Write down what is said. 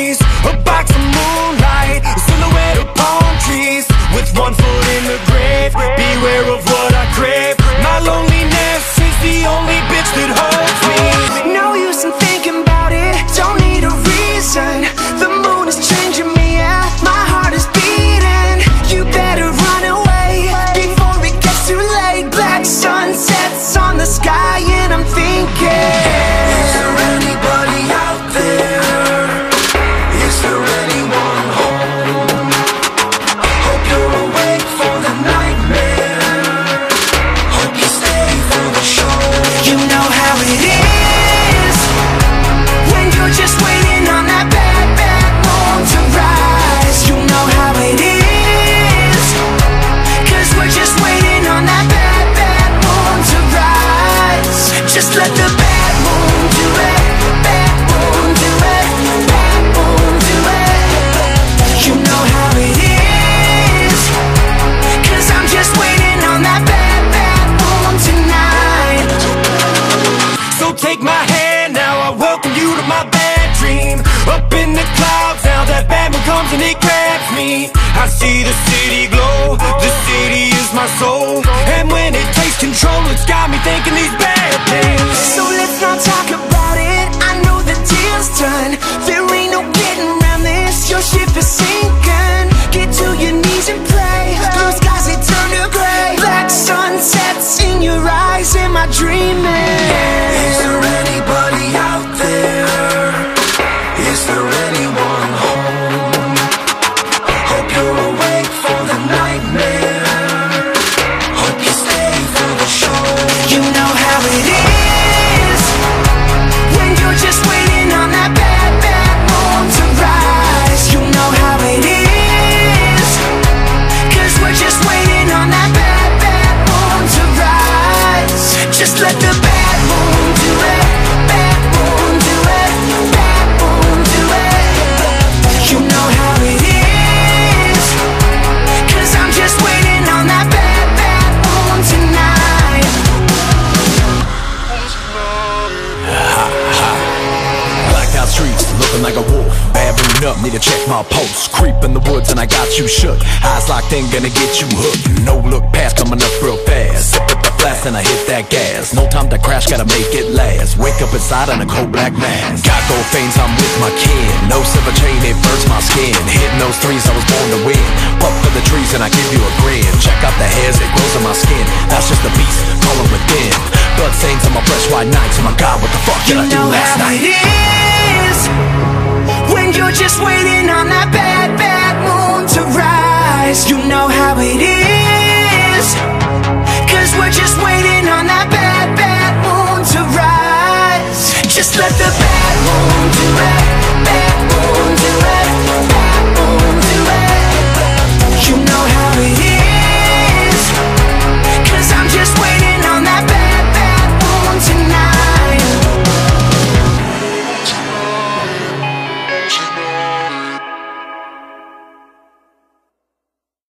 breeze A box of moonlight A silhouette of palm trees. With one foot in the grave Beware of what I crave. My loneliness is the only bitch that holds me. No use in thinking about it, don't need a reason. The moon is changing me, yeah, my heart is beating. You better run away, before it gets too late. Black sunsets on the sky and I'm thinking Just let the bad moon do it. Bad moon do it. Bad moon do it. You know how it is. Cause I'm just waiting on that bad, bad moon tonight. So take my hand now, I welcome you to my bad dream. Up in the clouds now, that bad moon comes and it grabs me I see the city glow, the city is my soul And when it takes control, it's got me thinking these bad things So let's not talk about it. I know the deal's done. Like a wolf. Baboon up, need to check my pulse. Creep in the woods and I got you shook. Eyes locked in, gonna get you hooked. No look past, coming up real fast. Sip at the flask and I hit that gas. No time to crash, gotta make it last. Wake up inside in a cold black mask. Got gold veins, I'm with my kin. No silver chain, it burns my skin. Hitting those threes, I was born to win. Puff for the trees and I give you a grin. Check out the hairs, it grows on my skin. That's just the beast, calling within. Blood stains on my fresh white nights. Oh my god, what the fuck did I do last night? You're just waiting on that bad, bad moon to rise. You know how it is. Cause we're just waiting on that bad, bad moon to rise. Just let the bad moon do it, bad